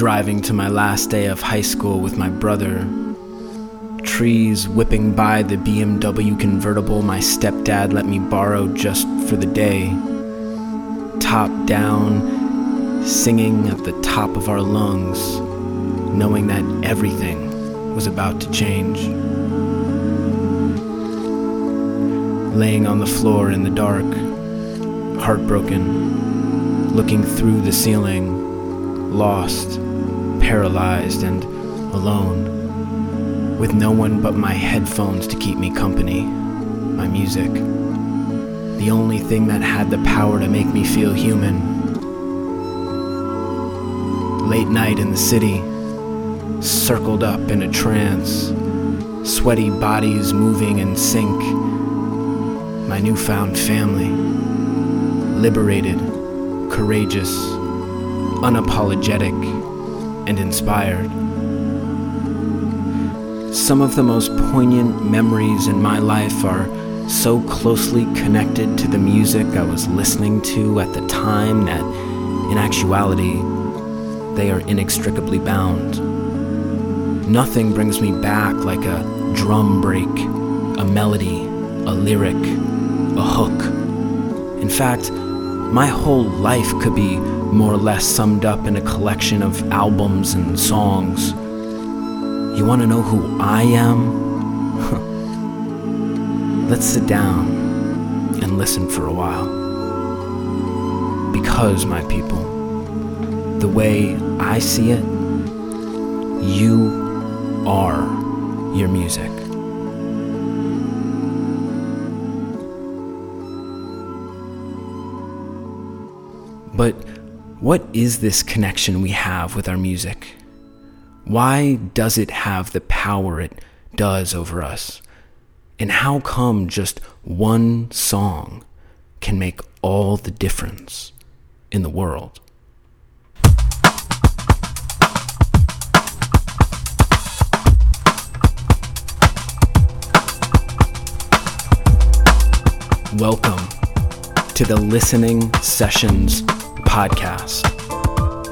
driving to my last day of high school with my brother. Trees whipping by the BMW convertible my stepdad let me borrow just for the day. Top down, singing at the top of our lungs, knowing that everything was about to change. Laying on the floor in the dark, heartbroken, looking through the ceiling, lost, paralyzed, and alone, with no one but my headphones to keep me company, my music, the only thing that had the power to make me feel human. Late night in the city, circled up in a trance, sweaty bodies moving in sync, my newfound family liberated, courageous, unapologetic, and inspired. Some of the most poignant memories in my life are so closely connected to the music I was listening to at the time that, in actuality, they are inextricably bound. Nothing brings me back like a drum break, a melody, a lyric, a hook. In fact, my whole life could be more or less summed up in a collection of albums and songs. You want to know who I am? Let's sit down and listen for a while. Because, my people, the way I see it, you are your music. But what is this connection we have with our music? Why does it have the power it does over us? And how come just one song can make all the difference in the world? Welcome to the Listening Sessions podcast,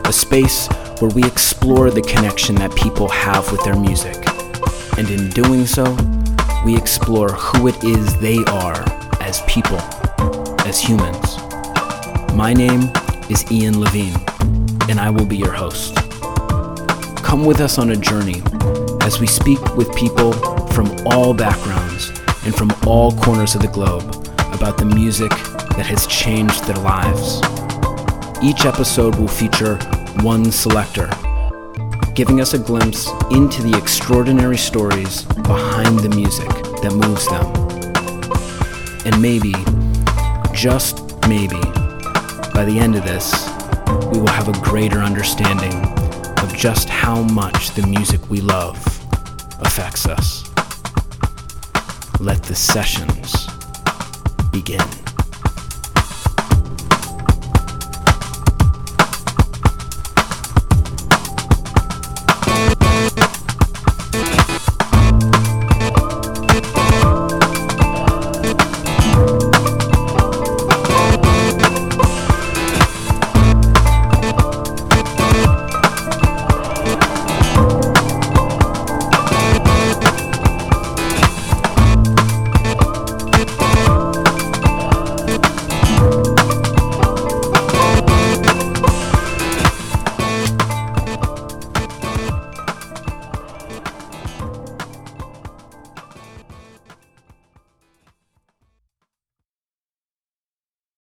a space where we explore the connection that people have with their music. And in doing so, we explore who it is they are as people, as humans. My name is Ian Levine, and I will be your host. Come with us on a journey as we speak with people from all backgrounds and from all corners of the globe about the music that has changed their lives. Each episode will feature one selector, giving us a glimpse into the extraordinary stories behind the music that moves them. And maybe, just maybe, by the end of this, we will have a greater understanding of just how much the music we love affects us. Let the sessions begin.